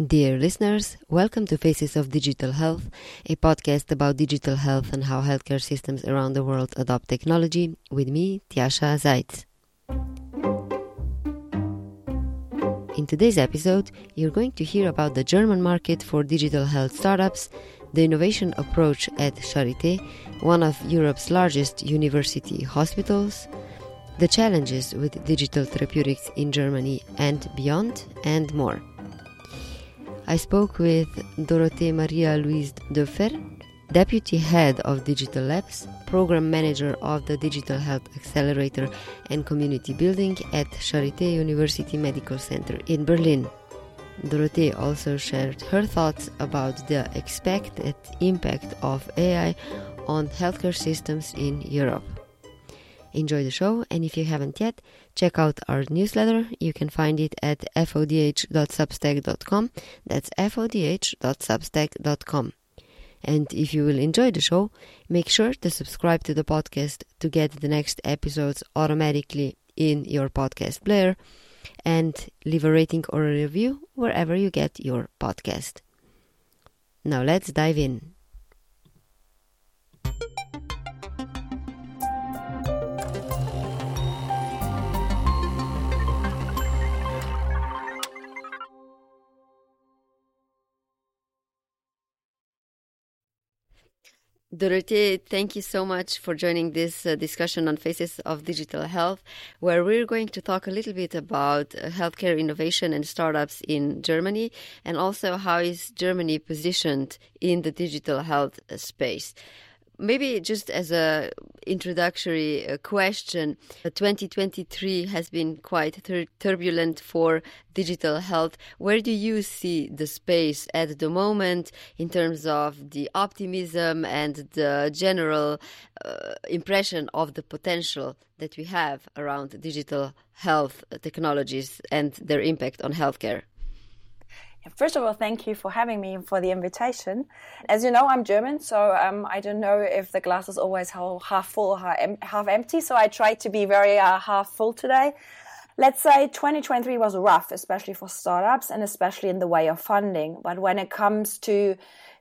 Dear listeners, welcome to Faces of Digital Health, a podcast about digital health and how healthcare systems around the world adopt technology, with me, Tjasa Zajc. In today's episode, you're going to hear about the German market for digital health startups, the innovation approach at Charité, one of Europe's largest university hospitals, the challenges with digital therapeutics in Germany and beyond, and more. I spoke with Dorothee Marie Louise Döpfer, Deputy Head of Digital Labs, Program Manager of the Digital Health Accelerator and Community Building at Charité University Medical Center in Berlin. Dorothee also shared her thoughts about the expected impact of AI on healthcare systems in Europe. Enjoy the show, and if you haven't yet, check out our newsletter. You can find it at fodh.substack.com. That's fodh.substack.com. And if you will enjoy the show, make sure to subscribe to the podcast to get the next episodes automatically in your podcast player and leave a rating or a review wherever you get your podcast. Now let's dive in. Dorothee, thank you so much for joining this uh, discussion on Faces of Digital Health, where we're going to talk a little bit about uh, healthcare innovation and startups in Germany, and also how is Germany positioned in the digital health uh, space maybe just as a introductory uh, question 2023 has been quite tur- turbulent for digital health. Where do you see the space at the moment in terms of the optimism and the general uh, impression of the potential that we have around digital health technologies and their impact on healthcare First of all, thank you for having me and for the invitation. As you know, I'm German, so um, I don't know if the glass is always half full or half empty. So I try to be very uh, half full today. Let's say 2023 was rough, especially for startups and especially in the way of funding. But when it comes to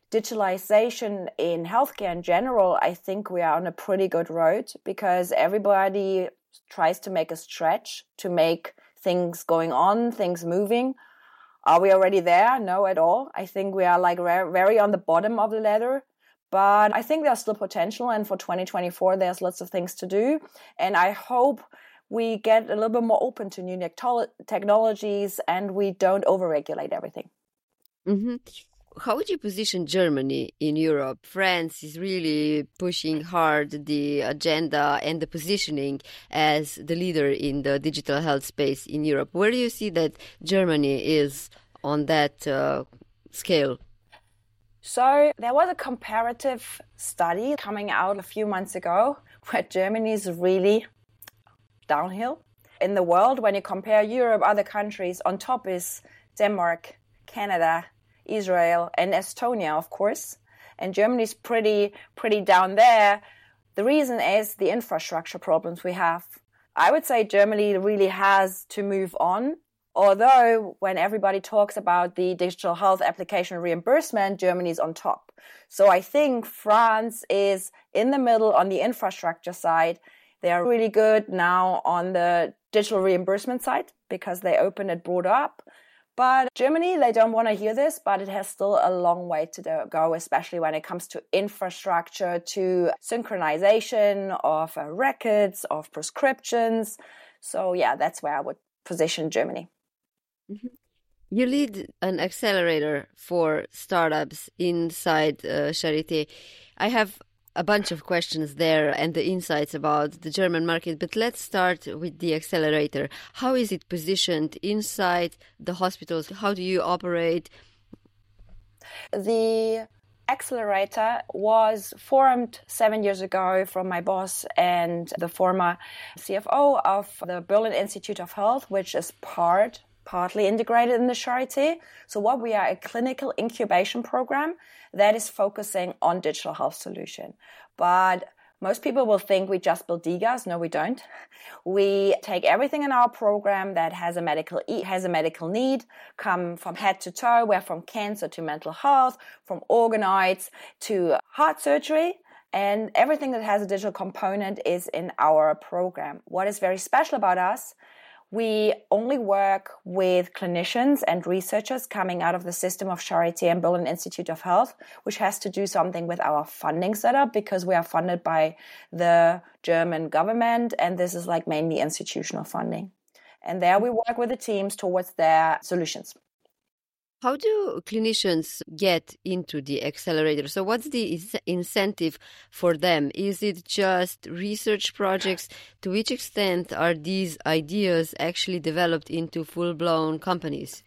digitalization in healthcare in general, I think we are on a pretty good road because everybody tries to make a stretch to make things going on, things moving are we already there? No, at all. I think we are like very on the bottom of the ladder. But I think there's still potential. And for 2024, there's lots of things to do. And I hope we get a little bit more open to new technologies and we don't overregulate everything. Mm-hmm. How would you position Germany in Europe? France is really pushing hard the agenda and the positioning as the leader in the digital health space in Europe. Where do you see that Germany is on that uh, scale? So, there was a comparative study coming out a few months ago where Germany is really downhill. In the world, when you compare Europe, other countries, on top is Denmark, Canada, Israel, and Estonia, of course. And Germany's pretty, pretty down there. The reason is the infrastructure problems we have. I would say Germany really has to move on. Although, when everybody talks about the digital health application reimbursement, Germany's on top. So I think France is in the middle on the infrastructure side. They are really good now on the digital reimbursement side because they open it broad up. But Germany, they don't want to hear this, but it has still a long way to go, especially when it comes to infrastructure, to synchronization of uh, records, of prescriptions. So, yeah, that's where I would position Germany. Mm-hmm. You lead an accelerator for startups inside uh, Charité. I have a bunch of questions there and the insights about the German market, but let's start with the accelerator. How is it positioned inside the hospitals? How do you operate? The accelerator was formed seven years ago from my boss and the former CFO of the Berlin Institute of Health, which is part partly integrated in the Charité. So what we are a clinical incubation program that is focusing on digital health solution. But Most people will think we just build DiGAs. No, we don't. We take everything in our program that has a medical has a medical need, come from head to toe. We're from cancer to mental health, from organoids to heart surgery, and everything that has a digital component is in our program. What is very special about us we only work with clinicians and researchers coming out of the system of Charité and Berlin Institute of Health, which has to do something with our funding setup because we are funded by the German government and this is like mainly institutional funding. And there we work with the teams towards their solutions. How do clinicians get into the accelerator? So, what's the incentive for them? Is it just research projects? To which extent are these ideas actually developed into full blown companies?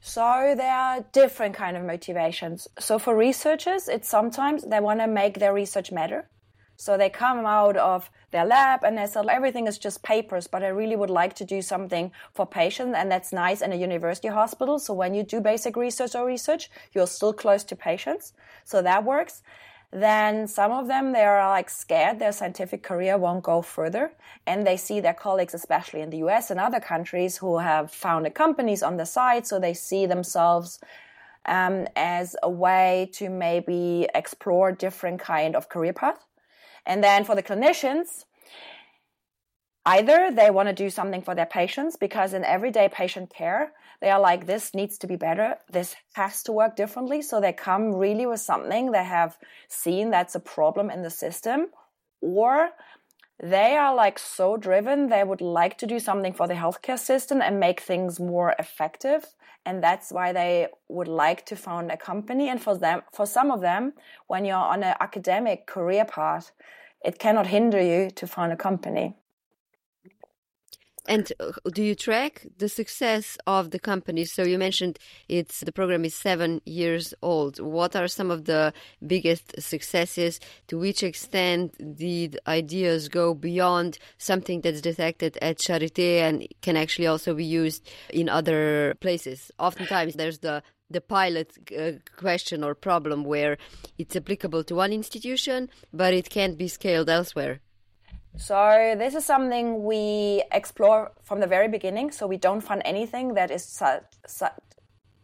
So there are different kind of motivations. So for researchers, it's sometimes they want to make their research matter. So they come out of their lab and they say everything is just papers, but I really would like to do something for patients, and that's nice in a university hospital. So when you do basic research or research, you're still close to patients. So that works. Then some of them they are like scared their scientific career won't go further, and they see their colleagues, especially in the US and other countries, who have founded companies on the side, so they see themselves um, as a way to maybe explore different kind of career path. And then for the clinicians, either they want to do something for their patients because in everyday patient care, they are like, this needs to be better. This has to work differently. So they come really with something they have seen that's a problem in the system or they are like so driven they would like to do something for the healthcare system and make things more effective and that's why they would like to found a company and for them for some of them when you're on an academic career path it cannot hinder you to found a company and uh, do you track the success of the company? So you mentioned it's the program is seven years old. What are some of the biggest successes? To which extent did ideas go beyond something that's detected at Charité and can actually also be used in other places? Oftentimes, there's the the pilot uh, question or problem where it's applicable to one institution, but it can't be scaled elsewhere. So this is something we explore from the very beginning. So we don't fund anything that is su- su-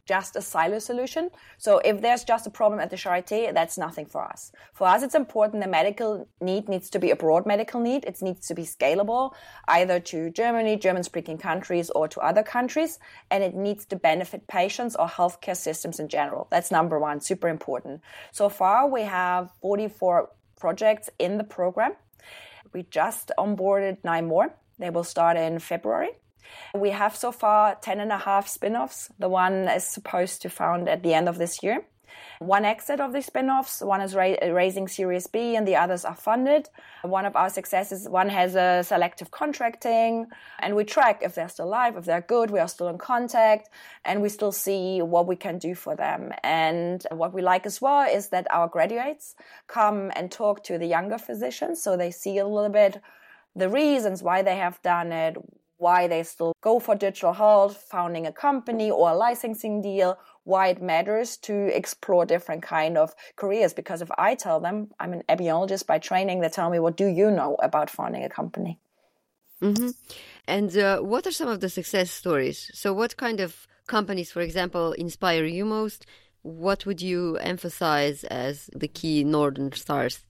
just a silo solution. So if there's just a problem at the Charité, that's nothing for us. For us, it's important the medical need needs to be a broad medical need. It needs to be scalable either to Germany, German speaking countries or to other countries. And it needs to benefit patients or healthcare systems in general. That's number one, super important. So far, we have 44 projects in the program. We just onboarded nine more. They will start in February. We have so far 10 and a half spin offs. The one is supposed to found at the end of this year. One exit of the spin-offs, one is ra- raising Series B and the others are funded. One of our successes, one has a selective contracting and we track if they're still alive, if they're good, we are still in contact and we still see what we can do for them. And what we like as well is that our graduates come and talk to the younger physicians so they see a little bit the reasons why they have done it, why they still go for digital health, founding a company or a licensing deal, why it matters to explore different kind of careers. Because if I tell them I'm an epidemiologist by training, they tell me, what do you know about founding a company? Mm-hmm. And uh, what are some of the success stories? So what kind of companies, for example, inspire you most? What would you emphasize as the key Northern Stars?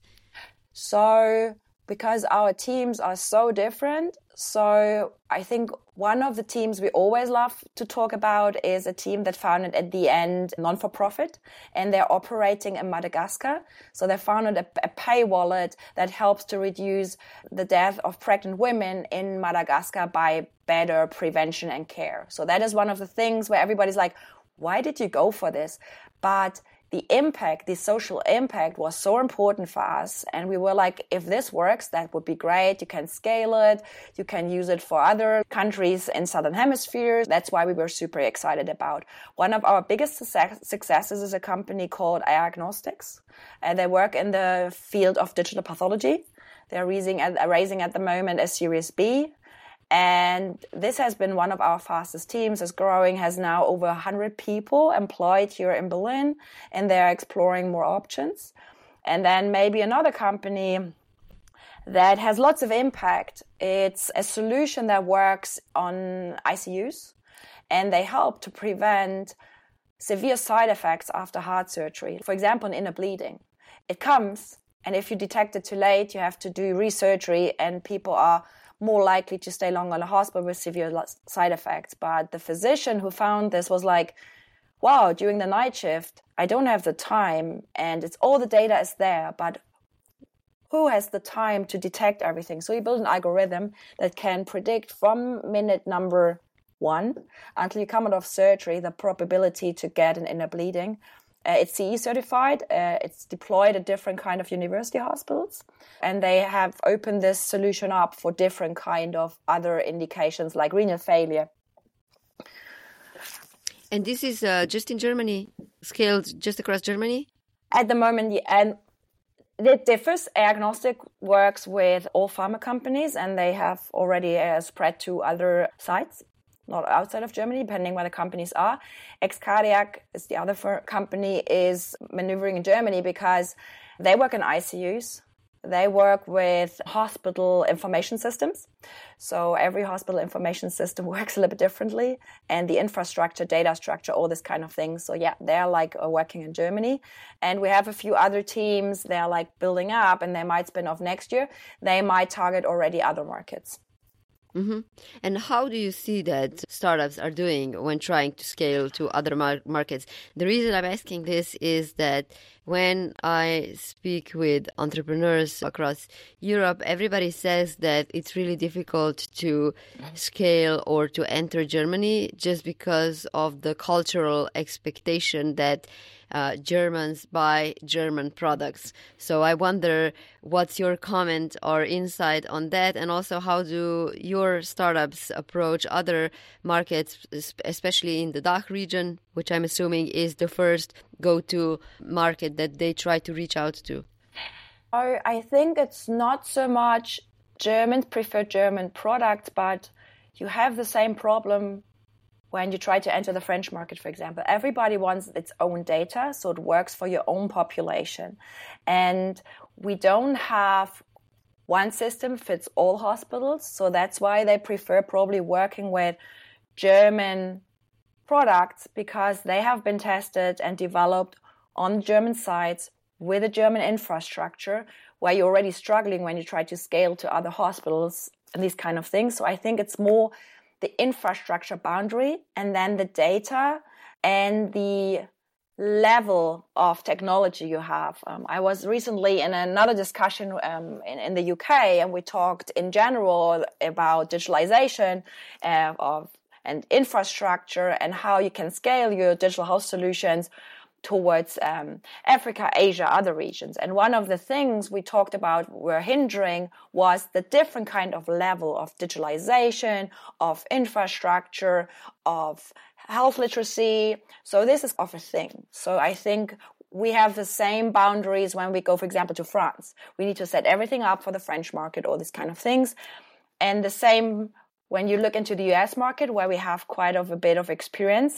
So because our teams are so different. So I think one of the teams we always love to talk about is a team that founded at the end non for profit and they're operating in Madagascar. So they founded a, a, pay wallet that helps to reduce the death of pregnant women in Madagascar by better prevention and care. So that is one of the things where everybody's like, why did you go for this? But the impact, the social impact was so important for us. And we were like, if this works, that would be great. You can scale it. You can use it for other countries in Southern Hemisphere. That's why we were super excited about. One of our biggest successes is a company called Aignostics. And they work in the field of digital pathology. They're raising at, raising at the moment a Series B and this has been one of our fastest teams. It's growing, has now over 100 people employed here in Berlin, and they're exploring more options. And then maybe another company that has lots of impact. It's a solution that works on ICUs and they help to prevent severe side effects after heart surgery. For example, an inner bleeding. It comes, and if you detect it too late, you have to do resurgery, and people are more likely to stay longer in the hospital with severe side effects. But the physician who found this was like, wow, during the night shift, I don't have the time, and it's all the data is there, but who has the time to detect everything? So he built an algorithm that can predict from minute number one until you come out of surgery the probability to get an inner bleeding. Uh, it's CE certified. Uh, it's deployed at different kind of university hospitals, and they have opened this solution up for different kind of other indications like renal failure. And this is uh, just in Germany, scaled just across Germany. At the moment, and it differs. Aignostics works with all pharma companies, and they have already uh, spread to other sites, not outside of Germany, depending where the companies are. x-cardiac is the other company is maneuvering in Germany because they work in ICUs they work with hospital information systems. So every hospital information system works a little bit differently and the infrastructure, data structure, all this kind of thing. So yeah, they're like uh, working in Germany. And we have a few other teams they're like building up and they might spin off next year. They might target already other markets. Mm-hmm. And how do you see that startups are doing when trying to scale to other mar- markets? The reason I'm asking this is that when I speak with entrepreneurs across Europe, everybody says that it's really difficult to scale or to enter Germany just because of the cultural expectation that uh, Germans buy German products. So I wonder what's your comment or insight on that, and also how do your startups approach other markets, especially in the DACH region, which I'm assuming is the first go-to market that they try to reach out to. Oh, I think it's not so much Germans prefer German products, but you have the same problem when you try to enter the French market, for example. Everybody wants its own data, so it works for your own population. And we don't have one system fits all hospitals, so that's why they prefer probably working with German products because they have been tested and developed on German sites with a German infrastructure where you're already struggling when you try to scale to other hospitals and these kind of things. So I think it's more the infrastructure boundary and then the data and the level of technology you have. Um, I was recently in another discussion um, in, in, the UK, and we talked in general about digitalization uh, of and infrastructure and how you can scale your digital health solutions towards um, Africa, Asia, other regions. And one of the things we talked about were hindering was the different kind of level of digitalization, of infrastructure, of health literacy. So this is of a thing. So I think we have the same boundaries when we go, for example, to France. We need to set everything up for the French market, all these kind of things. And the same when you look into the US market, where we have quite of a bit of experience.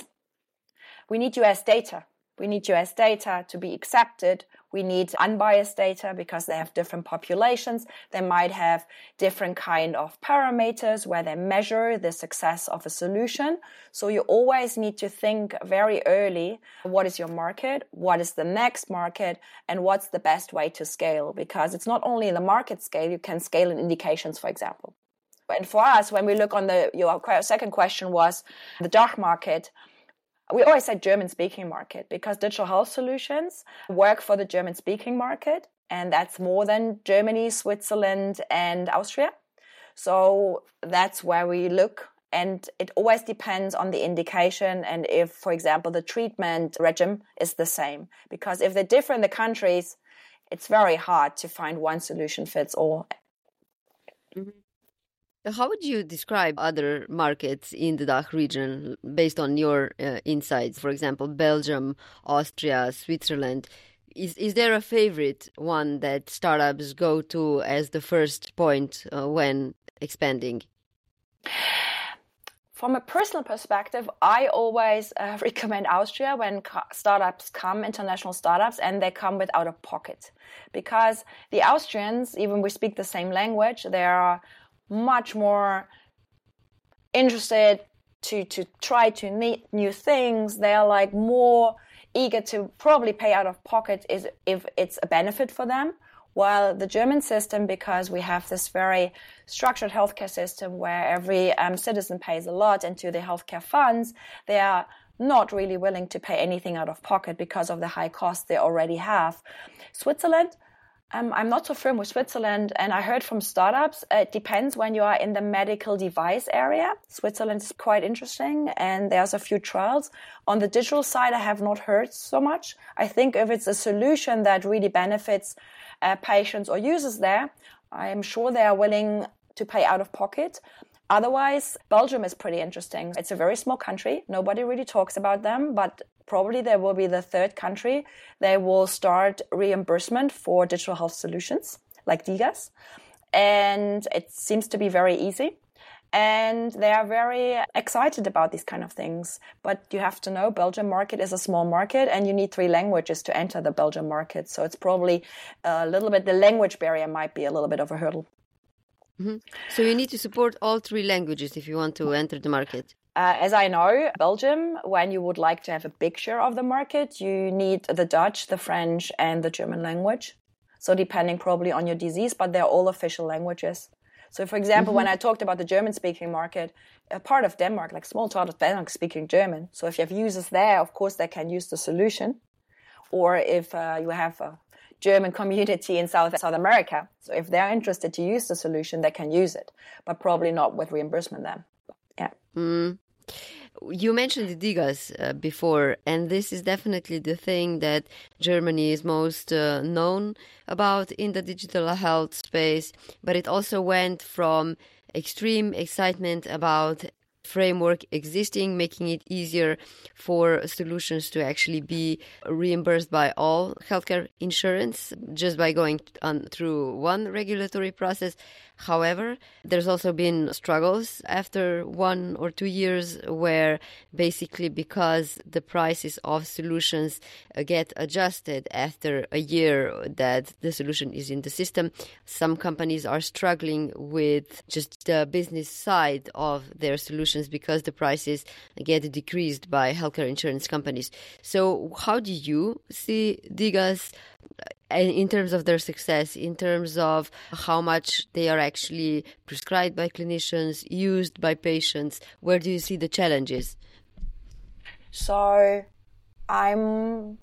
We need US data we need US data to be accepted. We need unbiased data because they have different populations. They might have different kind of parameters where they measure the success of a solution. So you always need to think very early, what is your market? What is the next market? And what's the best way to scale? Because it's not only the market scale, you can scale in indications, for example. And for us, when we look on the, your second question was the DACH market we always say German speaking market because digital health solutions work for the German speaking market, and that's more than Germany, Switzerland, and Austria. So that's where we look. And it always depends on the indication and if, for example, the treatment regime is the same. Because if they're different in the countries, it's very hard to find one solution fits all. Mm-hmm. How would you describe other markets in the DACH region based on your uh, insights? For example, Belgium, Austria, Switzerland. Is, is there a favorite one that startups go to as the first point uh, when expanding? from a personal perspective, I always uh, recommend Austria when startups come, international startups, and they come with out of pocket. Because the Austrians, even we speak the same language, they are much more interested to, to try to meet new things. They are like more eager to probably pay out of pocket is if it's a benefit for them while the German system, because we have this very structured healthcare system where every um, citizen pays a lot into the healthcare funds, they are not really willing to pay anything out of pocket because of the high costs they already have. Switzerland, um, I'm not so firm with Switzerland, and I heard from startups, it depends when you are in the medical device area. Switzerland is quite interesting, and there's a few trials. On the digital side, I have not heard so much. I think if it's a solution that really benefits uh, patients or users there, I am sure they are willing to pay out of pocket. Otherwise, Belgium is pretty interesting. It's a very small country. Nobody really talks about them, but probably they will be the third country. They will start reimbursement for digital health solutions like DiGAs. And it seems to be very easy and they are very excited about these kind of things. But you have to know Belgian market is a small market and you need three languages to enter the Belgian market. So it's probably a little bit, the language barrier might be a little bit of a hurdle. Mm-hmm. So you need to support all three languages if you want to enter the market. Uh, as I know, Belgium, when you would like to have a big share of the market, you need the Dutch, the French, and the German language. So depending probably on your disease, but they're all official languages. So, for example, mm-hmm. when I talked about the German speaking market, a part of Denmark, like small part of Denmark, speaking German. So, if you have users there, of course, they can use the solution. Or if uh, you have a German community in South South America, so if they're interested to use the solution, they can use it, but probably not with reimbursement then. Yeah. Mm. You mentioned the DiGAs uh, before, and this is definitely the thing that Germany is most uh, known about in the digital health space. But it also went from extreme excitement about framework existing, making it easier for solutions to actually be reimbursed by all healthcare insurance just by going on through one regulatory process. However, there's also been struggles after one or two years where basically because the prices of solutions uh, get adjusted after a year that the solution is in the system, some companies are struggling with just the business side of their solutions because the prices get decreased by healthcare insurance companies. So, how do you see DiGAs in terms of their success, in terms of how much they are actually prescribed by clinicians, used by patients? Where do you see the challenges? So, I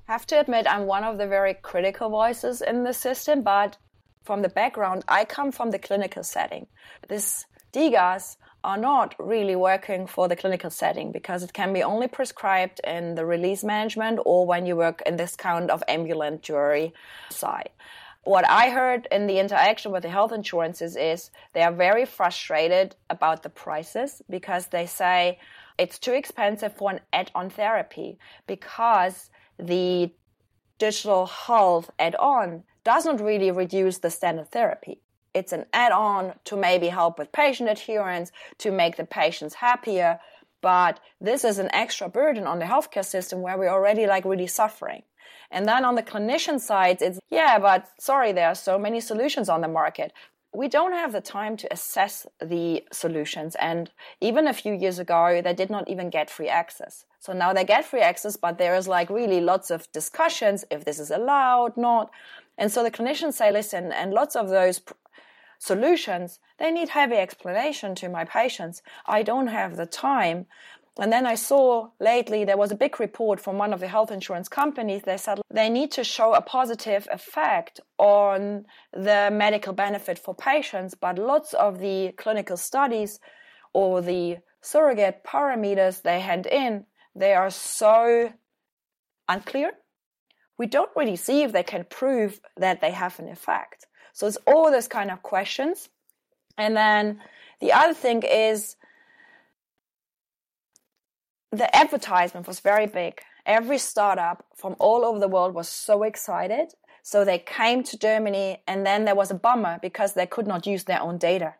have to admit, I'm one of the very critical voices in the system, but from the background, I come from the clinical setting. This DiGAs are not really working for the clinical setting because it can be only prescribed in the release management or when you work in this kind of ambulatory side. What I heard in the interaction with the health insurances is they are very frustrated about the prices because they say it's too expensive for an add on therapy because the digital health add on doesn't really reduce the standard therapy it's an add-on to maybe help with patient adherence, to make the patients happier. But this is an extra burden on the healthcare system where we're already like really suffering. And then on the clinician side, it's, yeah, but sorry, there are so many solutions on the market. We don't have the time to assess the solutions. And even a few years ago, they did not even get free access. So now they get free access, but there is like really lots of discussions if this is allowed, not. And so the clinicians say, listen, and lots of those solutions, they need heavy explanation to my patients. I don't have the time. And then I saw lately there was a big report from one of the health insurance companies. They said they need to show a positive effect on the medical benefit for patients, but lots of the clinical studies or the surrogate parameters they hand in, they are so unclear. We don't really see if they can prove that they have an effect. So it's all those kind of questions. And then the other thing is the advertisement was very big. Every startup from all over the world was so excited. So they came to Germany and then there was a bummer because they could not use their own data.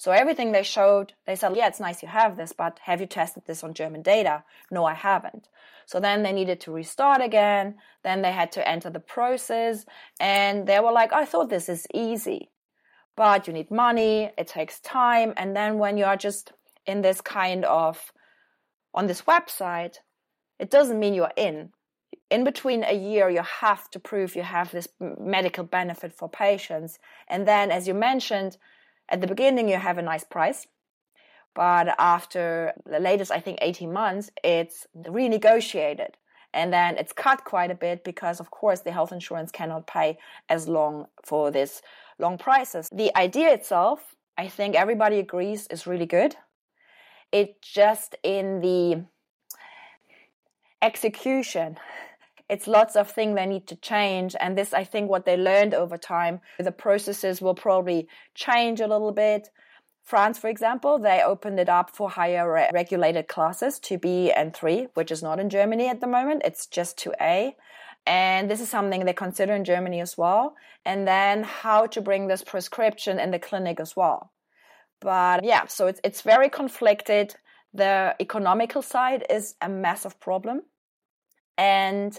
So everything they showed, they said, yeah, it's nice you have this, but have you tested this on German data? No, I haven't. So then they needed to restart again. Then they had to enter the process and they were like, I thought this is easy, but you need money. It takes time. And then when you are just in this kind of, on this website, it doesn't mean you're in. In between a year, you have to prove you have this medical benefit for patients. And then, as you mentioned, at the beginning, you have a nice price but after the latest, I think 18 months, it's renegotiated. And then it's cut quite a bit because, of course, the health insurance cannot pay as long for this long prices. The idea itself, I think everybody agrees, is really good. It just in the execution, it's lots of things they need to change. And this, I think, what they learned over time, the processes will probably change a little bit. France, for example, they opened it up for higher re- regulated classes to B and 3, which is not in Germany at the moment. It's just to A. And this is something they consider in Germany as well. And then how to bring this prescription in the clinic as well. But yeah, so it's, it's very conflicted. The economical side is a massive problem. And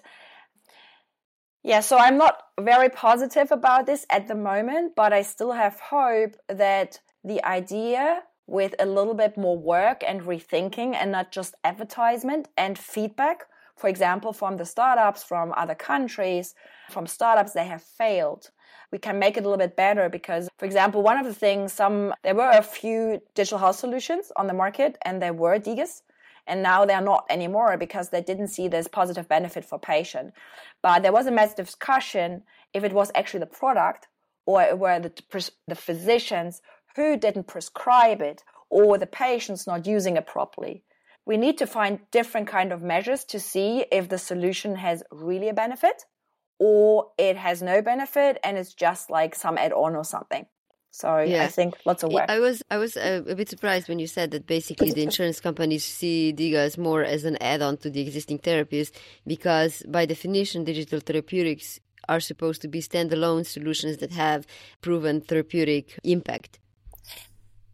yeah, so I'm not very positive about this at the moment, but I still have hope that the idea with a little bit more work and rethinking and not just advertisement and feedback for example from the startups from other countries from startups they have failed we can make it a little bit better because for example one of the things some there were a few digital health solutions on the market and there were DiGAs and now they're not anymore because they didn't see this positive benefit for patient but there was a massive discussion if it was actually the product or were the, the physicians who didn't prescribe it or the patient's not using it properly. We need to find different kind of measures to see if the solution has really a benefit or it has no benefit and it's just like some add-on or something. So yeah. I think lots of work. I was I was a, uh, a, bit surprised when you said that basically the insurance companies see DiGAs more as an add-on to the existing therapies because by definition digital therapeutics are supposed to be standalone solutions that have proven therapeutic impact.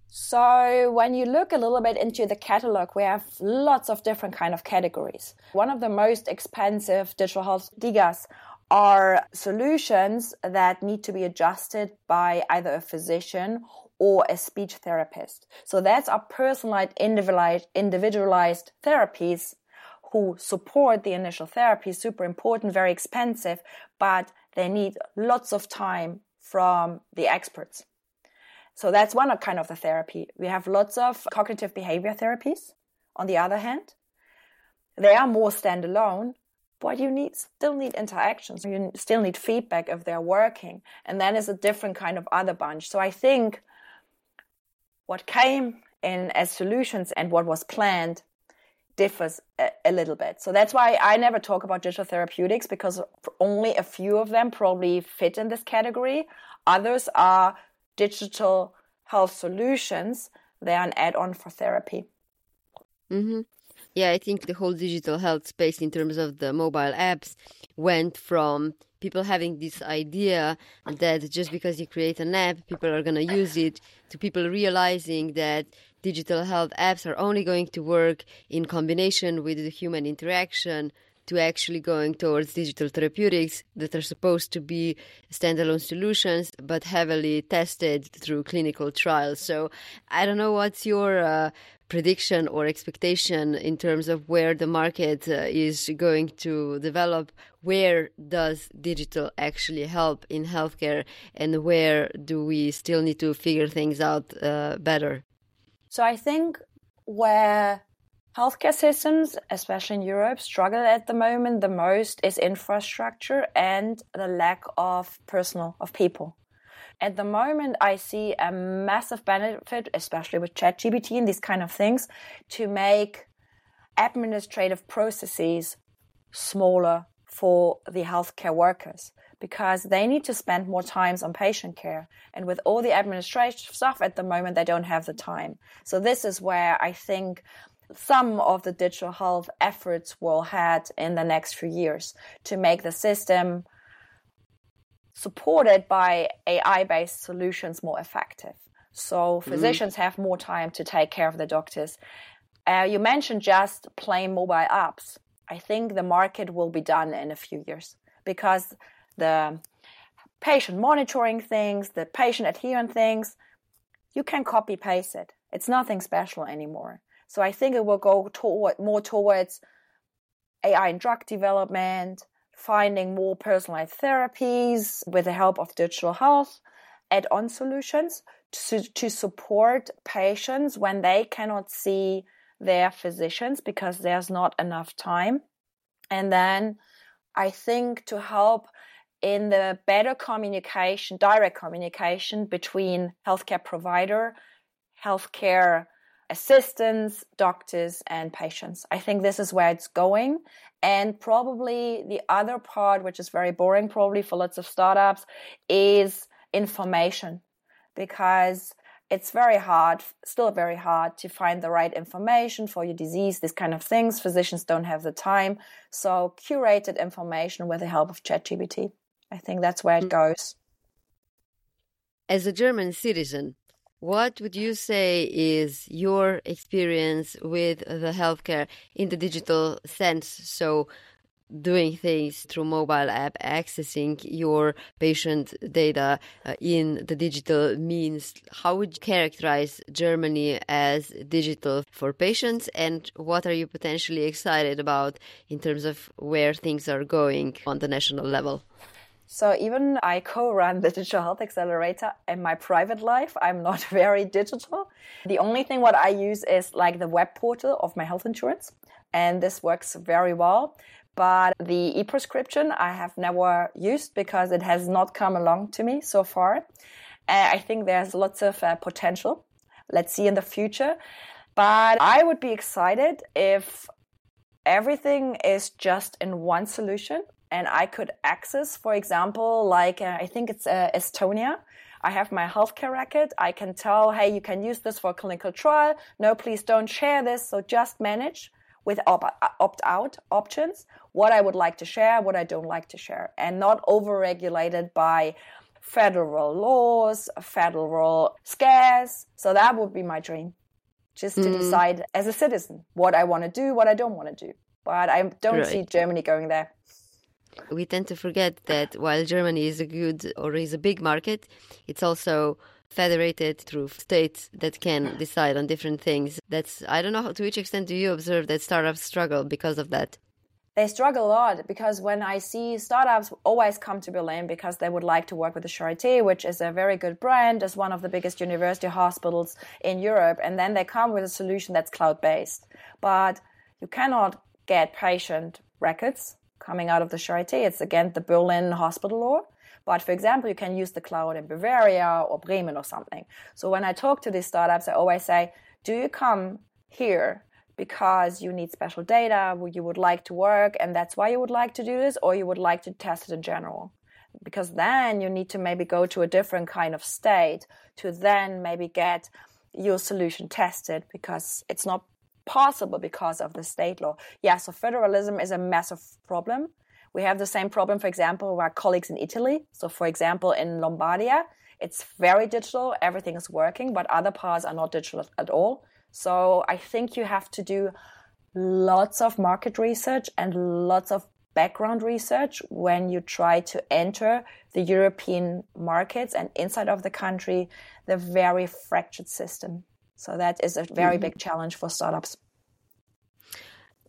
So when you look a little bit into the catalog, we have lots of different kind of categories. One of the most expensive digital health DiGAs are solutions that need to be adjusted by either a physician or a speech therapist. So that's our personalized, individualized, individualized therapies who support the initial therapy. Super important, very expensive, but they need lots of time from the experts. So that's one kind of the therapy. We have lots of cognitive behavior therapies. On the other hand, they are more standalone, but you need still need interactions. You still need feedback if they're working, and that is a different kind of other bunch. So I think what came in as solutions and what was planned differs a, a, little bit. So that's why I never talk about digital therapeutics because only a few of them probably fit in this category. Others are digital health solutions, they are an add-on for therapy. Mm-hmm. Yeah, I think the whole digital health space in terms of the mobile apps went from people having this idea that just because you create an app, people are going to use it, to people realizing that digital health apps are only going to work in combination with the human interaction to actually going towards digital therapeutics that are supposed to be standalone solutions but heavily tested through clinical trials. So I don't know what's your uh, prediction or expectation in terms of where the market uh, is going to develop. Where does digital actually help in healthcare, and where do we still need to figure things out uh, better? So I think where healthcare systems, especially in Europe, struggle at the moment the most is infrastructure and the lack of personal, of people. At the moment, I see a massive benefit, especially with ChatGPT and these kind of things, to make administrative processes smaller for the healthcare workers because they need to spend more times on patient care. And with all the administrative stuff at the moment, they don't have the time. So this is where I think some of the digital health efforts will head in the next few years to make the system supported by AI based solutions more effective. So mm-hmm. physicians mm-hmm. have more time to take care of the doctors. Uh, you mentioned just plain mobile apps. I think the market will be done in a few years because the patient monitoring things, the patient adherent things, you can copy paste it. It's nothing special anymore. So I think it will go toward more towards AI in drug development, finding more personalized therapies with the help of digital health, add-on solutions to, to support patients when they cannot see their physicians because there's not enough time. And then I think to help in the better communication, direct communication between healthcare provider, healthcare assistants, doctors, and patients. I think this is where it's going. And probably the other part, which is very boring, probably for lots of startups, is information because it's very hard, still very hard to find the right information for your disease, these kind of things. Physicians don't have the time. So, curated information with the help of ChatGPT. I think that's where it mm. goes. As a German citizen, what would you say is your experience with the healthcare in the digital sense? So, doing things through mobile app, accessing your patient data uh, in the digital means. How would you characterize Germany as digital for patients, and what are you potentially excited about in terms of where things are going on the national level? So even I co-run the Digital Health Accelerator in my private life. I'm not very digital. The only thing what I use is like the web portal of my health insurance. And this works very well. But the e-prescription I have never used because it has not come along to me so far. I think there's lots of uh, potential. Let's see in the future. But I would be excited if everything is just in one solution and I could access, for example, like uh, I think it's uh, Estonia. I have my healthcare record. I can tell, hey, you can use this for a clinical trial. No, please don't share this. So just manage with opt out options what I would like to share, what I don't like to share, and not overregulated by federal laws, federal scares. So that would be my dream, just to mm. decide as a citizen what I want to do, what I don't want to do. But I don't right. see Germany going there we tend to forget that while Germany is a good or is a big market, it's also federated through states that can decide on different things. That's I don't know how, to which extent do you observe that startups struggle because of that? They struggle a lot because when I see startups always come to Berlin because they would like to work with the Charité, which is a very good brand, as one of the biggest university hospitals in Europe, and then they come with a solution that's cloud based. But you cannot get patient records coming out of the Charité. It's again the Berlin hospital law. But for example, you can use the cloud in Bavaria or Bremen or something. So when I talk to these startups, I always say, do you come here because you need special data, you would like to work, and that's why you would like to do this, or you would like to test it in general? Because then you need to maybe go to a different kind of state to then maybe get your solution tested because it's not possible because of the state law. Yeah, so federalism is a massive problem. We have the same problem, for example, with our colleagues in Italy. So, for example, in Lombardia, it's very digital, everything is working, but other parts are not digital at all. So, I think you have to do lots of market research and lots of background research when you try to enter the European markets and inside of the country, the very fractured system. So that is a very mm-hmm. big challenge for startups.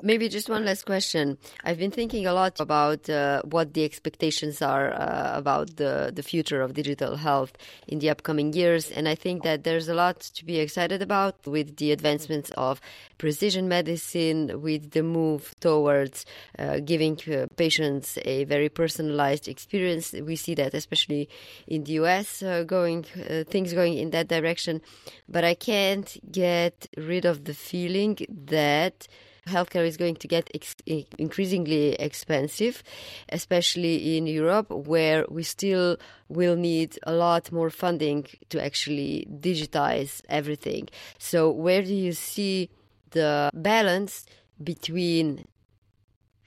Maybe just one last question. I've been thinking a lot about uh, what the expectations are uh, about the, the future of digital health in the upcoming years. And I think that there's a lot to be excited about with the advancements of precision medicine, with the move towards uh, giving uh, patients a very personalized experience. We see that, especially in the US, uh, going uh, things going in that direction. But I can't get rid of the feeling that healthcare is going to get ex- increasingly expensive, especially in Europe, where we still will need a lot more funding to actually digitize everything. So, where do you see the balance between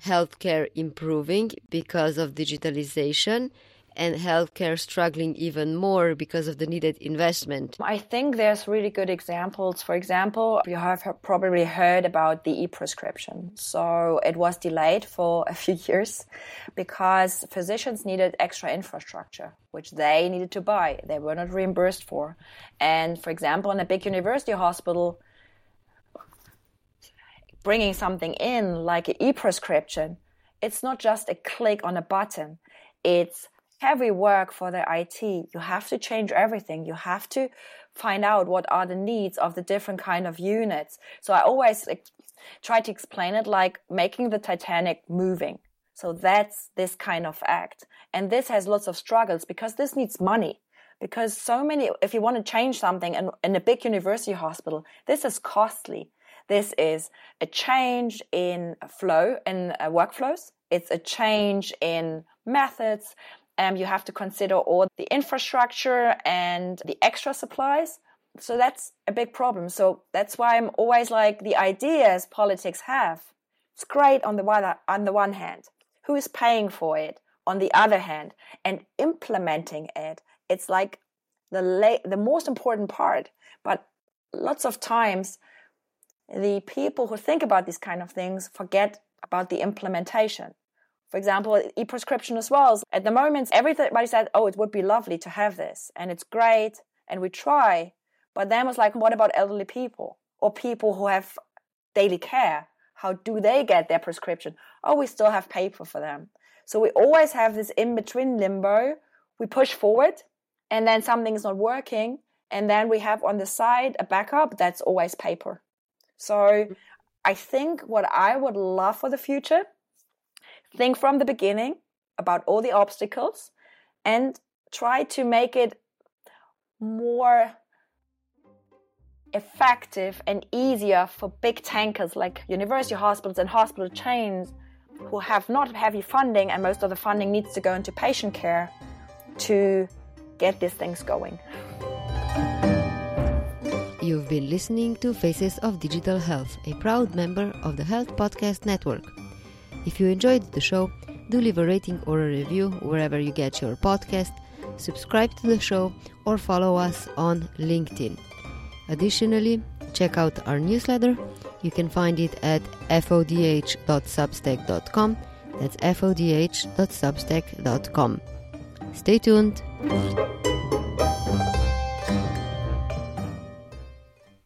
healthcare improving because of digitalization and healthcare struggling even more because of the needed investment? I think there's really good examples. For example, you have probably heard about the e-prescription. So it was delayed for a few years because physicians needed extra infrastructure, which they needed to buy. They were not reimbursed for. And for example, in a big university hospital, bringing something in like an e-prescription, it's not just a click on a button. It's heavy work for the IT. You have to change everything. You have to find out what are the needs of the different kind of units. So I always like, try to explain it like making the Titanic moving. So that's this kind of act. And this has lots of struggles because this needs money. Because so many, if you want to change something in, in a big university hospital, this is costly. This is a change in flow, in uh, workflows. It's a change in methods um, you have to consider all the infrastructure and the extra supplies. So that's a big problem. So that's why I'm always like the ideas politics have. It's great on the one on the one hand. Who is paying for it? On the other hand, and implementing it, it's like the la- the most important part. But lots of times, the people who think about these kind of things forget about the implementation. For example, e-prescription as well. At the moment, everybody said, "Oh, it would be lovely to have this, and it's great, and we try." But then was like, what about elderly people or people who have daily care? How do they get their prescription? Oh, we still have paper for them. So we always have this in between limbo. We push forward, and then something is not working, and then we have on the side a backup that's always paper. So I think what I would love for the future think from the beginning about all the obstacles and try to make it more effective and easier for big tankers like university hospitals and hospital chains who have not heavy funding and most of the funding needs to go into patient care to get these things going. You've been listening to Faces of Digital Health, a proud member of the Health Podcast Network. If you enjoyed the show, do leave a rating or a review wherever you get your podcast, subscribe to the show, or follow us on LinkedIn. Additionally, check out our newsletter. You can find it at fodh.substack.com. That's fodh.substack.com. Stay tuned.